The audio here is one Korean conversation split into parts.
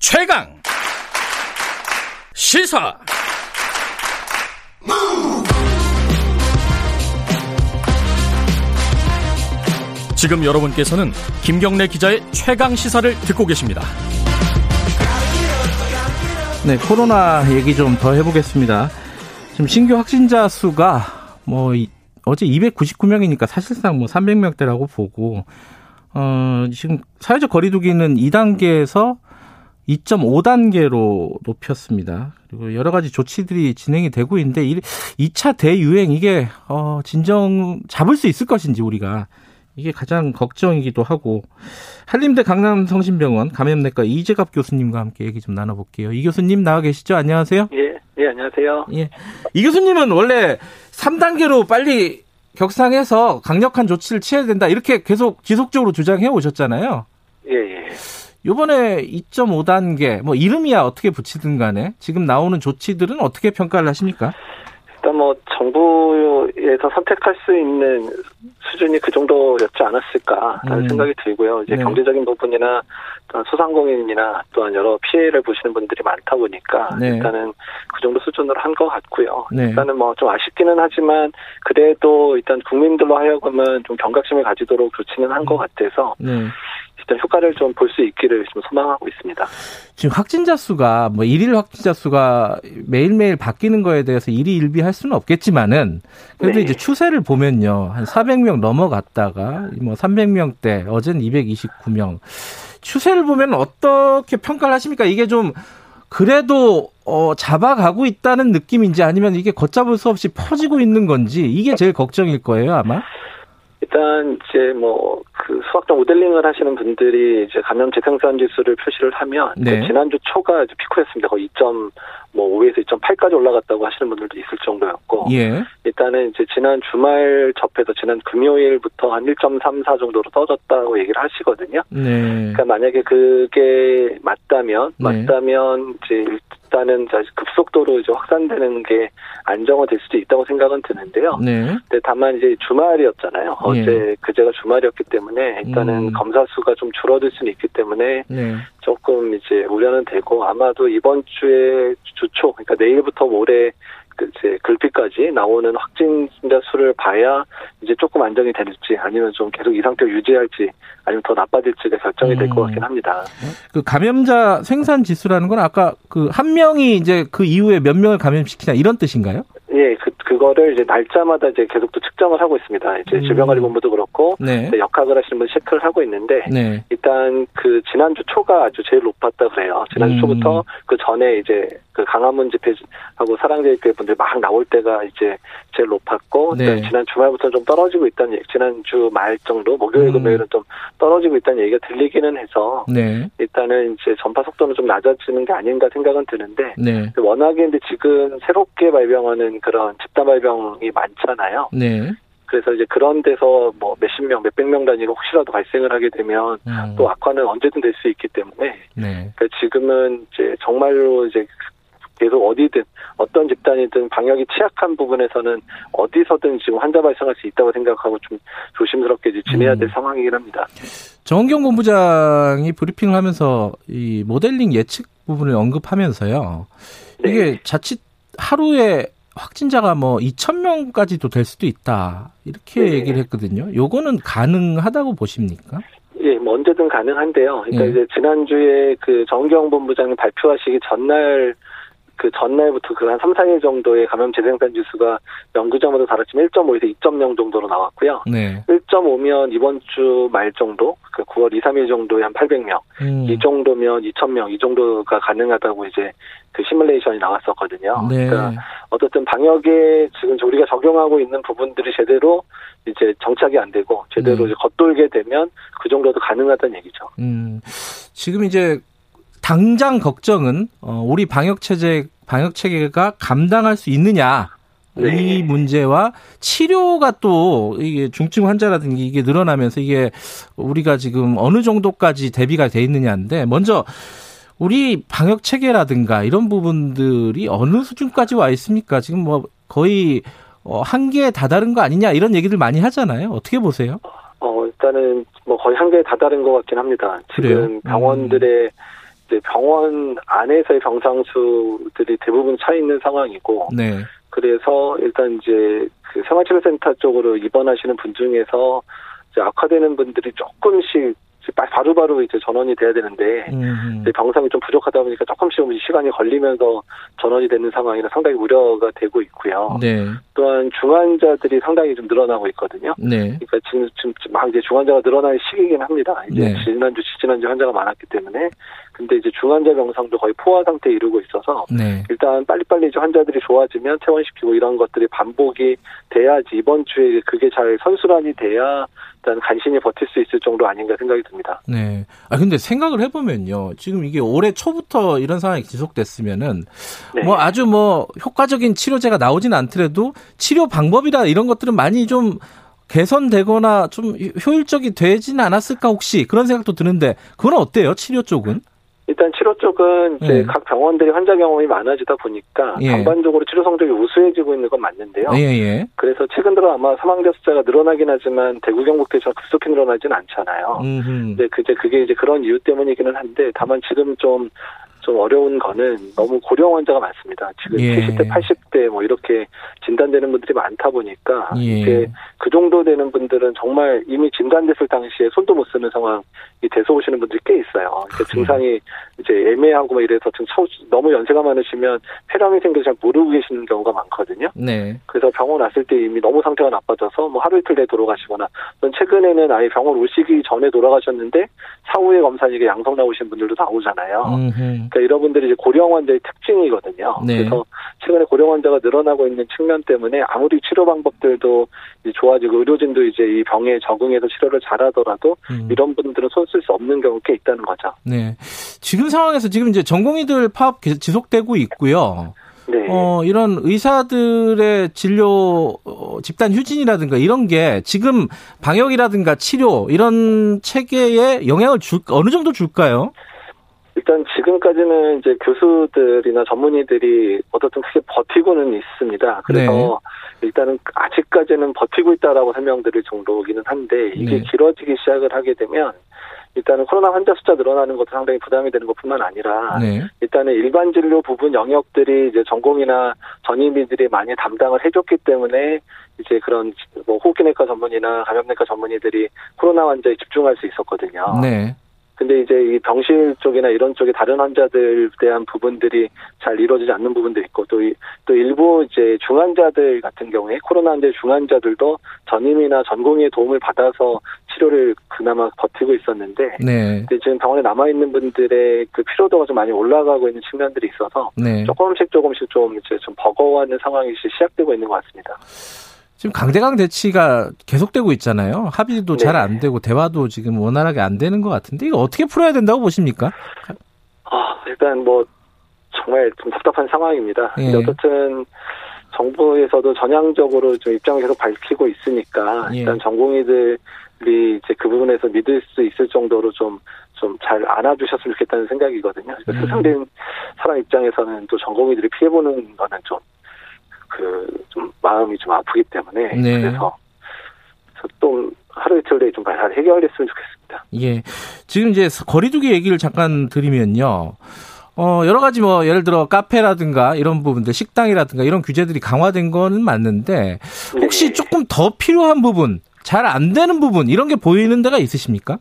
최강 시사 지금 여러분께서는 김경래 기자의 최강 시사를 듣고 계십니다. 네, 코로나 얘기 좀 더 해보겠습니다. 지금 신규 확진자 수가 뭐 어제 299명이니까 사실상 뭐 300명대라고 보고 어 지금 사회적 거리두기는 2단계에서 2.5단계로 높였습니다. 그리고 여러 가지 조치들이 진행이 되고 있는데 2차 대유행 이게 어 진정 잡을 수 있을 것인지 우리가 이게 가장 걱정이기도 하고 한림대 강남성심병원 감염내과 이재갑 교수님과 함께 얘기 좀 나눠볼게요. 이 교수님 나와 계시죠? 안녕하세요. 예, 예 안녕하세요. 예, 이 교수님은 원래 3단계로 빨리 격상해서 강력한 조치를 취해야 된다 이렇게 계속 지속적으로 주장해 오셨잖아요. 예, 예. 요번에 2.5단계 뭐 이름이야 어떻게 붙이든 간에 지금 나오는 조치들은 어떻게 평가를 하십니까? 일단 뭐 정부에서 선택할 수 있는 수준이 그 정도였지 않았을까라는 음. 생각이 들고요. 이제 네. 경제적인 부분이나 또한 소상공인이나 또한 여러 피해를 보시는 분들이 많다 보니까 네. 일단은 그 정도 수준으로 한 것 같고요. 네. 일단은 뭐 좀 아쉽기는 하지만 그래도 일단 국민들로 하여금은 좀 경각심을 가지도록 조치는 한 것 같아서 네. 일단 효과를 좀 볼 수 있기를 좀 소망하고 있습니다. 지금 확진자 수가 뭐 일일 확진자 수가 매일매일 바뀌는 거에 대해서 일희일비할 수는 없겠지만은 그래도 네. 이제 추세를 보면요. 한 400명 넘어갔다가 뭐 300명대, 어제는 229명. 추세를 보면 어떻게 평가를 하십니까? 이게 좀 그래도 어 잡아가고 있다는 느낌인지 아니면 이게 걷잡을 수 없이 퍼지고 있는 건지 이게 제일 걱정일 거예요, 아마. 일단 이제 뭐 그 수학적 모델링을 하시는 분들이 이제 감염 재생산 지수를 표시를 하면 네. 그 지난주 초가 피크였습니다. 거의 2. 뭐 5에서 2.8까지 올라갔다고 하시는 분들도 있을 정도였고 예. 일단은 이제 지난 주말 접해서 지난 금요일부터 한 1.34 정도로 떨어졌다고 얘기를 하시거든요. 네. 그러니까 만약에 그게 맞다면 네. 맞다면 이제 일단은 급속도로 이제 확산되는 게 안정화될 수도 있다고 생각은 드는데요. 네. 근데 다만 이제 주말이었잖아요. 어제 예. 그제가 주말이었기 때문에 일단은 음. 검사 수가 좀 줄어들 수는 있기 때문에 네. 조금 이제 우려는 되고 아마도 이번 주에 주초 그러니까 내일부터 모레 그 이제 글피까지 나오는 확진자 수를 봐야 이제 조금 안정이 될지 아니면 좀 계속 이 상태 유지할지 아니면 더 나빠질지가 결정이 될것 음. 같긴 합니다. 그 감염자 생산 지수라는 건 아까 그 한 명이 이제 그 이후에 몇 명을 감염시키냐 이런 뜻인가요? 예, 그 그거를 이제 날짜마다 이제 계속 또 측정을 하고 있습니다. 이제 음. 질병관리본부도 그렇고 네. 역학을 하시는 분 체크를 하고 있는데 네. 일단 그 지난주 초가 아주 제일 높았다 그래요. 지난주 음. 초부터 그 전에 이제 그 강화문 집회하고 사랑제일교회 분들 막 나올 때가 이제 제일 높았고 네. 지난 주말부터 좀 떨어지고 있다는 얘기, 지난 주 말 정도 목요일 음. 금요일은 좀 떨어지고 있다는 얘기가 들리기는 해서 네. 일단은 이제 전파 속도는 좀 낮아지는 게 아닌가 생각은 드는데 네. 워낙에 근데 지금 새롭게 발병하는 그런 집단 발병이 많잖아요. 네. 그래서 이제 그런 데서 뭐 몇십 명, 몇백 명 단위로 혹시라도 발생을 하게 되면 음. 또 악화는 언제든 될 수 있기 때문에 네. 그러니까 지금은 이제 정말로 이제 계속 어디든 어떤 집단이든 방역이 취약한 부분에서는 어디서든 지금 환자 발생할 수 있다고 생각하고 좀 조심스럽게 지내야 될 음. 상황이긴 합니다. 정은경 본부장이 브리핑을 하면서 이 모델링 예측 부분을 언급하면서요. 네. 이게 자칫 하루에 확진자가 뭐 2천 명까지도 될 수도 있다 이렇게 네. 얘기를 했거든요. 요거는 가능하다고 보십니까? 예, 뭐 언제든 가능한데요. 그러니까 예. 이제 지난주에 그 정경 본부장이 발표하시기 전날 그 전날부터 그 한 3, 4일 정도의 감염 재생산 지수가 연구자마다 다르지만 1.5에서 2.0 정도로 나왔고요. 네. 1.5면 이번 주 말 정도, 그 9월 2, 3일 정도에 한 800명, 음. 이 정도면 2,000명, 이 정도가 가능하다고 이제 그 시뮬레이션이 나왔었거든요. 네. 그러니까 어떻든 방역에 지금 우리가 적용하고 있는 부분들이 제대로 이제 정착이 안 되고 제대로 네. 이제 겉돌게 되면 그 정도도 가능하다는 얘기죠. 음. 지금 이제 당장 걱정은 어, 우리 방역 체제 방역 체계가 감당할 수 있느냐 네. 이 문제와 치료가 또 이게 중증 환자라든지 이게 늘어나면서 이게 우리가 지금 어느 정도까지 대비가 돼 있느냐인데 먼저 우리 방역 체계라든가 이런 부분들이 어느 수준까지 와 있습니까? 지금 뭐 거의 어, 한계에 다다른 거 아니냐 이런 얘기들 많이 하잖아요. 어떻게 보세요? 어 일단은 뭐 거의 한계에 다다른 것 같긴 합니다. 지금 음. 병원들의 이제 병원 안에서의 병상 수들이 대부분 차 있는 상황이고 네. 그래서 일단 이제 그 생활치료센터 쪽으로 입원하시는 분 중에서 이제 악화되는 분들이 조금씩 바로바로 바로 이제 전원이 돼야 되는데 음. 병상이 좀 부족하다 보니까 조금씩 시간이 걸리면서 전원이 되는 상황이라 상당히 우려가 되고 있고요. 네. 또한 중환자들이 상당히 좀 늘어나고 있거든요. 네. 그러니까 지금 지금 막 이제 중환자가 늘어나는 시기이긴 합니다. 이제 네. 지난주 지지난주 환자가 많았기 때문에 근데 이제 중환자 병상도 거의 포화 상태에 이르고 있어서 네. 일단 빨리빨리 이제 환자들이 좋아지면 퇴원시키고 이런 것들이 반복이 돼야지 이번 주에 그게 잘 선순환이 돼야 일단 간신히 버틸 수 있을 정도 아닌가 생각이 듭니다. 네. 아 근데 생각을 해보면요, 지금 이게 올해 초부터 이런 상황이 지속됐으면은 네. 뭐 아주 뭐 효과적인 치료제가 나오진 않더라도 치료 방법이라 이런 것들은 많이 좀 개선되거나 좀 효율적이 되진 않았을까 혹시 그런 생각도 드는데 그건 어때요? 치료 쪽은? 일단 치료 쪽은 이제 예. 각 병원들이 환자 경험이 많아지다 보니까 예. 전반적으로 치료 성적이 우수해지고 있는 건 맞는데요. 예예. 예. 그래서 최근 들어 아마 사망자 숫자가 늘어나긴 하지만 대구 경북대처럼 급속히 늘어나지는 않잖아요. 음흠. 근 그제 그게 이제 그런 이유 때문이기는 한데 다만 지금 좀 좀 어려운 거는 너무 고령 환자가 많습니다. 지금 예. 70대, 80대 뭐 이렇게 진단되는 분들이 많다 보니까 예. 이게 그 정도 되는 분들은 정말 이미 진단됐을 당시에 손도 못 쓰는 상황이 돼서 오시는 분들이 꽤 있어요. 그러니까 증상이 이제 애매하고 뭐 이래서 좀 너무 연세가 많으시면 폐렴이 생겨서 잘 모르고 계시는 경우가 많거든요. 네. 그래서 병원 왔을 때 이미 너무 상태가 나빠져서 뭐 하루 이틀 내에 돌아가시거나 최근에는 아예 병원 오시기 전에 돌아가셨는데 사후에 검사는 이게 양성 나오신 분들도 나오잖아요. 음흠. 그러니까 이런 분들이 이제 고령 환자의 특징이거든요. 네. 그래서 최근에 고령 환자가 늘어나고 있는 측면 때문에 아무리 치료 방법들도 좋아지고 의료진도 이제 이 병에 적응해서 치료를 잘하더라도 음. 이런 분들은 손 쓸 수 없는 경우가 꽤 있다는 거죠. 네. 지금 상황에서 지금 이제 전공의들 파업 지속되고 있고요. 네. 어, 이런 의사들의 진료 어, 집단 휴진이라든가 이런 게 지금 방역이라든가 치료 이런 체계에 영향을 줄 어느 정도 줄까요? 일단 지금까지는 이제 교수들이나 전문의들이 어떻든 크게 버티고는 있습니다. 그래서 네. 일단은 아직까지는 버티고 있다라고 설명드릴 정도이기는 한데 이게 네. 길어지기 시작을 하게 되면 일단은 코로나 환자 숫자 늘어나는 것도 상당히 부담이 되는 것뿐만 아니라 네. 일단은 일반 진료 부분 영역들이 이제 전공이나 전임의들이 많이 담당을 해줬기 때문에 이제 그런 뭐 호흡기내과 전문의나 감염내과 전문의들이 코로나 환자에 집중할 수 있었거든요. 네. 근데 이제 이 병실 쪽이나 이런 쪽에 다른 환자들 대한 부분들이 잘 이루어지지 않는 부분도 있고 또, 또 일부 이제 중환자들 같은 경우에 코로나 환자 중환자들도 전임이나 전공의의 도움을 받아서 치료를 그나마 버티고 있었는데 네. 지금 병원에 남아 있는 분들의 그 피로도가 좀 많이 올라가고 있는 측면들이 있어서 네. 조금씩 조금씩 좀 이제 좀 버거워하는 상황이 시작되고 있는 것 같습니다. 지금 강대강 대치가 계속되고 있잖아요. 합의도 네. 잘안 되고 대화도 지금 원활하게 안 되는 것 같은데 이거 어떻게 풀어야 된다고 보십니까? 아 일단 뭐 정말 좀 답답한 상황입니다. 예. 어쨌든 정부에서도 전향적으로 좀 입장을 계속 밝히고 있으니까 예. 일단 전공의들이 이제 그 부분에서 믿을 수 있을 정도로 좀 좀 잘 안아주셨으면 좋겠다는 생각이거든요. 그러니까 음. 세상된 사람 입장에서는 또 전공의들이 피해보는 거는 좀 그 좀 마음이 좀 아프기 때문에 네. 그래서 좀 하루 이틀 내에 좀 잘 해결됐으면 좋겠습니다. 예. 지금 이제 거리두기 얘기를 잠깐 드리면요. 어, 여러 가지 뭐, 예를 들어 카페라든가 이런 부분들, 식당이라든가 이런 규제들이 강화된 거는 맞는데, 혹시 네. 조금 더 필요한 부분, 잘 안 되는 부분, 이런 게 보이는 데가 있으십니까?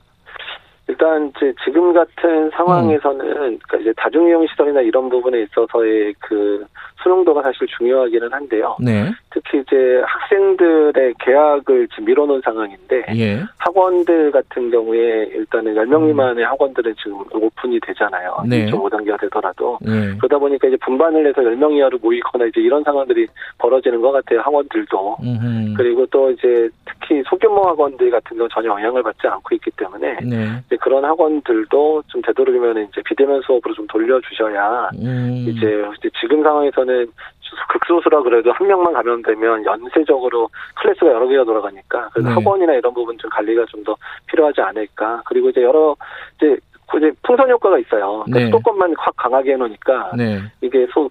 일단 이제 지금 같은 상황에서는 음. 그러니까 이제 다중이용 시설이나 이런 부분에 있어서의 그 수능도가 사실 중요하기는 한데요. 네. 특히 이제 학생들의 계약을 지금 밀어놓은 상황인데 예. 학원들 같은 경우에 일단은 10명 음. 미만의 음. 학원들은 지금 오픈이 되잖아요. 네. 2.5단계가 되더라도 네. 그러다 보니까 이제 분반을 해서 10명 이하로 모이거나 이제 이런 상황들이 벌어지는 것 같아요. 학원들도. 음흠. 그리고 또 이제 특히 소규모 학원들 같은 경우 전혀 영향을 받지 않고 있기 때문에 네. 그런 학원들도 좀 되도록이면 이제 비대면 수업으로 좀 돌려주셔야 음. 이제 지금 상황에서는 극소수라 그래도 한 명만 감염되면 연쇄적으로 클래스가 여러 개가 돌아가니까 그래서 네. 학원이나 이런 부분 좀 관리가 좀 더 필요하지 않을까 그리고 이제 여러 이제 이제 풍선 효과가 있어요. 그러니까 네. 수도권만 확 강하게 해놓으니까 네. 이게 수,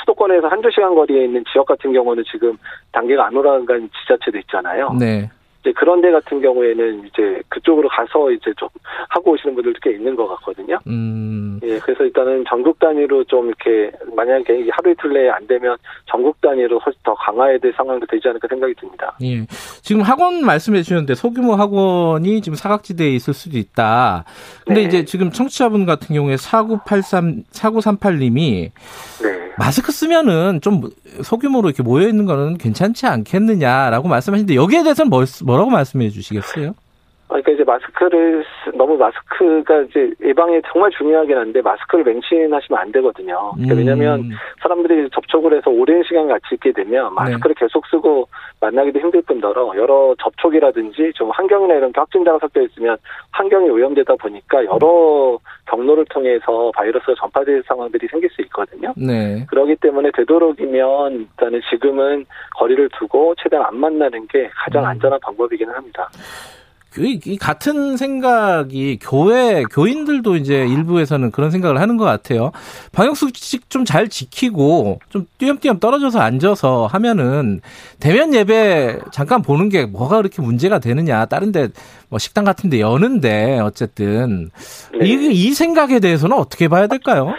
수도권에서 한두 시간 거리에 있는 지역 같은 경우는 지금 단계가 안 올라간 지자체도 있잖아요. 네. 이제 그런 데 같은 경우에는 이제 그쪽으로 가서 이제 좀 하고 오시는 분들도 꽤 있는 것 같거든요. 음. 예, 그래서 일단은 전국 단위로 좀 이렇게 만약에 하루 이틀 내에 안 되면 전국 단위로 훨씬 더 강화해야 될 상황도 되지 않을까 생각이 듭니다. 예. 지금 학원 말씀해 주셨는데 소규모 학원이 지금 사각지대에 있을 수도 있다. 근데 네. 이제 지금 청취자분 같은 경우에 4983, 4938님이 네. 마스크 쓰면은 좀 소규모로 이렇게 모여 있는 거는 괜찮지 않겠느냐라고 말씀하시는데 여기에 대해서는 뭐, 뭐라고 말씀해 주시겠어요? 그러니까 이제 마스크를 너무 마스크가 이제 예방에 정말 중요하긴 한데 마스크를 맹신하시면 안 되거든요. 그러니까 음. 왜냐하면 사람들이 접촉을 해서 오랜 시간 같이 있게 되면 마스크를 네. 계속 쓰고 만나기도 힘들 뿐더러 여러 접촉이라든지 좀 환경이나 이런 확진자가 섞여 있으면 환경이 오염되다 보니까 여러 경로를 통해서 바이러스가 전파될 상황들이 생길 수 있거든요. 네. 그렇기 때문에 되도록이면 일단은 지금은 거리를 두고 최대한 안 만나는 게 가장 음. 안전한 방법이기는 합니다. 그, 이 같은 생각이 교회 교인들도 이제 일부에서는 그런 생각을 하는 것 같아요. 방역 수칙 좀 잘 지키고 좀 띄엄띄엄 떨어져서 앉아서 하면은 대면 예배 잠깐 보는 게 뭐가 그렇게 문제가 되느냐. 다른데 뭐 식당 같은데 여는데 어쨌든 네. 이, 이 생각에 대해서는 어떻게 봐야 될까요?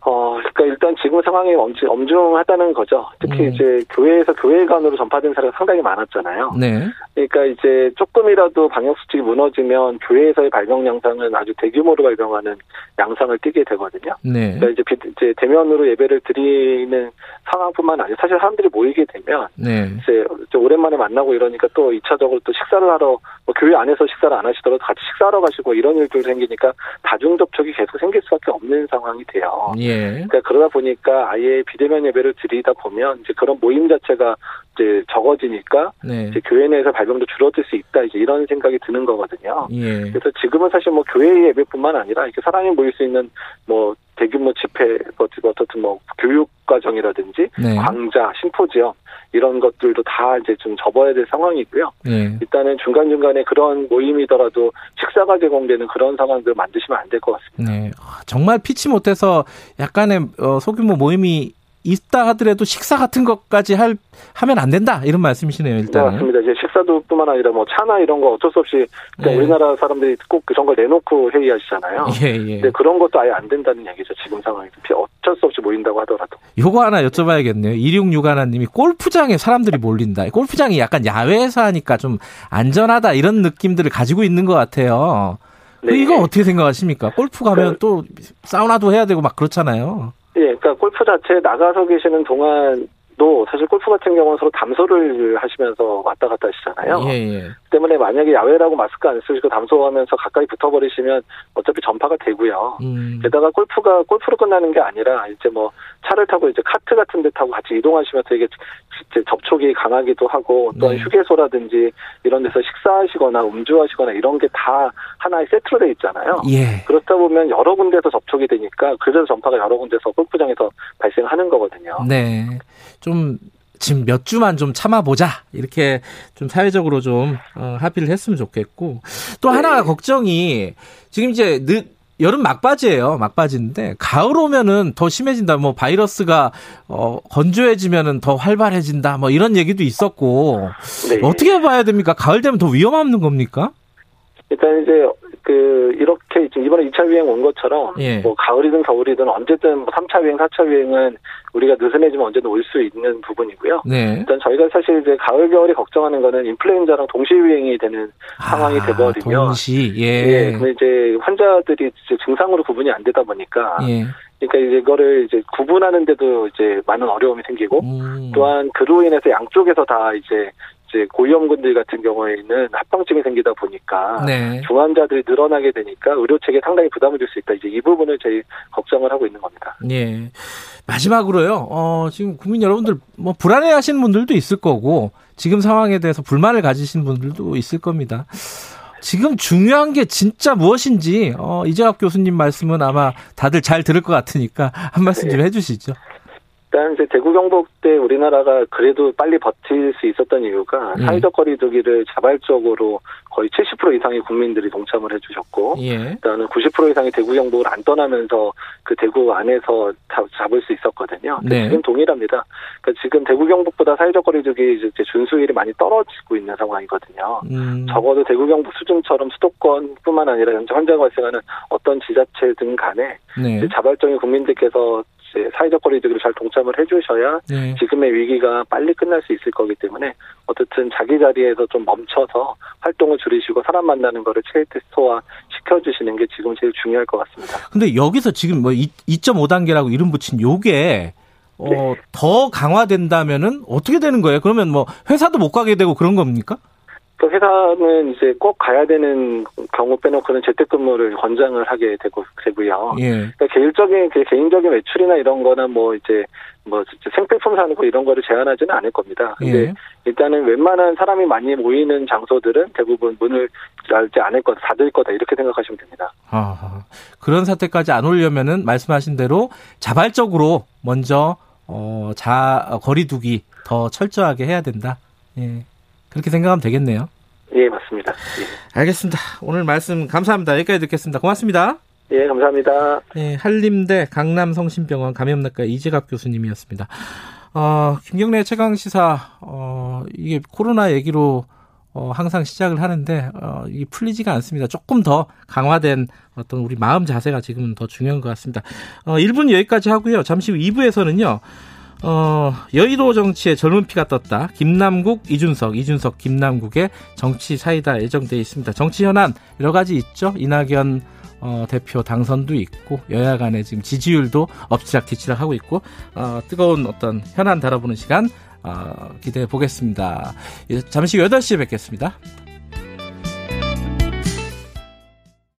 어, 그러니까 일단 지금 상황이 엄중, 엄중 하다는 거죠. 특히 음. 이제 교회에서 교회 간으로 전파된 사례가 상당히 많았잖아요. 네. 그러니까 이제 조금이라도 방역 수칙이 무너지면 교회에서의 발병 양상은 아주 대규모로 발병하는 양상을 띠게 되거든요. 네. 그러니까 이제, 이제 대면으로 예배를 드리는 상황뿐만 아니라 사실 사람들이 모이게 되면 네. 이제 오랜만에 만나고 이러니까 또 2차적으로 또 식사를 하러 뭐 교회 안에서 식사를 안 하시더라도 같이 식사하러 가시고 이런 일들 생기니까 다중 접촉이 계속 생길 수밖에 없는 상황이 돼요. 예. 그러니까 그러다 보니까 아예 비대면 예배를 드리다 보면 이제 그런 모임 자체가 이제 적어지니까 네. 이제 교회 내에서 발병도 줄어들 수 있다 이제 이런 생각이 드는 거거든요. 예. 그래서 지금은 사실 뭐 교회 예배뿐만 아니라 이렇게 사람이 모일 수 있는 뭐 대규모 집회 뭐 어떻든 뭐 교육 과정이라든지 네. 광자, 심포지엄 이런 것들도 다 이제 좀 접어야 될 상황이고요. 네. 일단은 중간 중간에 그런 모임이더라도 식사가 제공되는 그런 상황들 만드시면 안 될 것 같습니다. 네. 정말 피치 못해서 약간의 어, 소규모 모임이 있다 하더라도 식사 같은 것까지 할 하면 안 된다 이런 말씀이시네요 일단. 네, 맞습니다. 이제 식사도뿐만 아니라 뭐 차나 이런 거 어쩔 수 없이 네. 우리나라 사람들이 꼭 그런 걸 내놓고 회의하시잖아요. 예, 예. 근데 그런 것도 아예 안 된다는 얘기죠. 지금 상황에서 어쩔 수 없이 모인다고 하더라도. 요거 하나 여쭤봐야겠네요. 1661님이 골프장에 사람들이 몰린다. 골프장이 약간 야외에서 하니까 좀 안전하다 이런 느낌들을 가지고 있는 것 같아요. 네. 이거 어떻게 생각하십니까? 골프 가면 그, 또 사우나도 해야 되고 막 그렇잖아요. 예, 그러니까 골프 자체에 나가서 계시는 동안도 사실 골프 같은 경우는 서로 담소를 하시면서 왔다 갔다 하시잖아요. 예, 예. 때문에 만약에 야외라고 마스크 안 쓰시고 담소하면서 가까이 붙어버리시면 어차피 전파가 되고요. 음. 게다가 골프가 골프로 끝나는 게 아니라 이제 뭐 차를 타고 이제 카트 같은 데 타고 같이 이동하시면서 이게 접촉이 강하기도 하고 또 네. 휴게소라든지 이런 데서 식사하시거나 음주하시거나 이런 게 다 하나의 세트로 돼 있잖아요. 예. 그렇다 보면 여러 군데서 접촉이 되니까 그래서 전파가 여러 군데서 골프장에서 발생하는 거거든요. 네. 좀 지금 몇 주만 좀 참아보자 이렇게 좀 사회적으로 좀 어, 합의를 했으면 좋겠고 또 하나 네. 걱정이 지금 이제 늦 여름 막바지예요. 막바지인데 가을 오면은 더 심해진다. 뭐 바이러스가 어 건조해지면은 더 활발해진다. 뭐 이런 얘기도 있었고 네. 어떻게 봐야 됩니까? 가을 되면 더 위험한 겁니까? 일단 이제 그 이렇게 지금 이번에 2차 유행 온 것처럼 예. 뭐 가을이든 겨울이든 언제든 뭐 3차 유행, 4차 유행은 우리가 느슨해지면 언제든 올 수 있는 부분이고요. 네. 일단 저희가 사실 이제 가을 겨울이 걱정하는 거는 인플루엔자랑 동시 유행이 되는 상황이 아, 돼버리면 동시 예. 예. 근데 이제 환자들이 이제 증상으로 구분이 안 되다 보니까 예. 그러니까 이제 이거를 이제 구분하는데도 이제 많은 어려움이 생기고 음. 또한 그로 인해서 양쪽에서 다 이제 이제 고위험군들 같은 경우에는 합병증이 생기다 보니까 네. 중환자들이 늘어나게 되니까 의료 체계 상당히 부담을 줄 수 있다. 이제 이 부분을 저희 걱정을 하고 있는 겁니다. 예. 마지막으로요. 어, 지금 국민 여러분들 뭐 불안해 하시는 분들도 있을 거고 지금 상황에 대해서 불만을 가지신 분들도 있을 겁니다. 지금 중요한 게 진짜 무엇인지 어, 이재학 교수님 말씀은 아마 다들 잘 들을 것 같으니까 한 말씀 좀 네. 해주시죠. 일단 이제 대구 경북 때 우리나라가 그래도 빨리 버틸 수 있었던 이유가 음. 사회적 거리두기를 자발적으로 거의 70% 이상의 국민들이 동참을 해주셨고, 예. 일단은 90% 이상의 대구 경북을 안 떠나면서 그 대구 안에서 잡을 수 있었거든요. 네. 지금 동일합니다. 그러니까 지금 대구 경북보다 사회적 거리두기 이제 준수율이 많이 떨어지고 있는 상황이거든요. 음. 적어도 대구 경북 수준처럼 수도권뿐만 아니라 현재 발생하는 어떤 지자체든 간에 네. 자발적인 국민들께서 사회적 거리두기를 잘 동참을 해주셔야 네. 지금의 위기가 빨리 끝날 수 있을 거기 때문에 어쨌든 자기 자리에서 좀 멈춰서 활동을 줄이시고 사람 만나는 거를 최대소화 시켜주시는 게 지금 제일 중요할 것 같습니다. 근데 여기서 지금 뭐 2.5단계라고 이름 붙인 요게 어, 네. 더 강화된다면은 어떻게 되는 거예요? 그러면 뭐 회사도 못 가게 되고 그런 겁니까? 또 회사는 이제 꼭 가야 되는 경우 빼놓고는 재택근무를 권장을 하게 되고 되고요. 예. 그러니까 개인적인 그 개인적인 외출이나 이런 거나 뭐 이제 뭐 생필품 사는 거 이런 거를 제한하지는 않을 겁니다. 근데 예. 일단은 웬만한 사람이 많이 모이는 장소들은 대부분 문을 열지 않을 거다, 닫을 거다 이렇게 생각하시면 됩니다. 아, 그런 사태까지 안 오려면은 말씀하신 대로 자발적으로 먼저 어, 자 거리두기 더 철저하게 해야 된다. 예. 그렇게 생각하면 되겠네요. 예, 맞습니다. 예. 알겠습니다. 오늘 말씀 감사합니다. 여기까지 듣겠습니다. 고맙습니다. 예, 감사합니다. 예, 한림대 강남성심병원 감염내과 이재갑 교수님이었습니다. 어, 김경래 최강 시사, 어, 이게 코로나 얘기로 어, 항상 시작을 하는데, 어, 이 풀리지가 않습니다. 조금 더 강화된 어떤 우리 마음 자세가 지금은 더 중요한 것 같습니다. 어, 1분 여기까지 하고요. 잠시 후 2부에서는요, 어, 여의도 정치에 젊은 피가 떴다. 김남국, 이준석, 이준석, 김남국의 정치 사이다 예정돼 있습니다. 정치 현안 여러 가지 있죠. 이낙연 어, 대표 당선도 있고 여야 간에 지금 지지율도 엎치락뒤치락 하고 있고 어, 뜨거운 어떤 현안 다뤄보는 시간 어, 기대해 보겠습니다. 잠시 후 8시에 뵙겠습니다.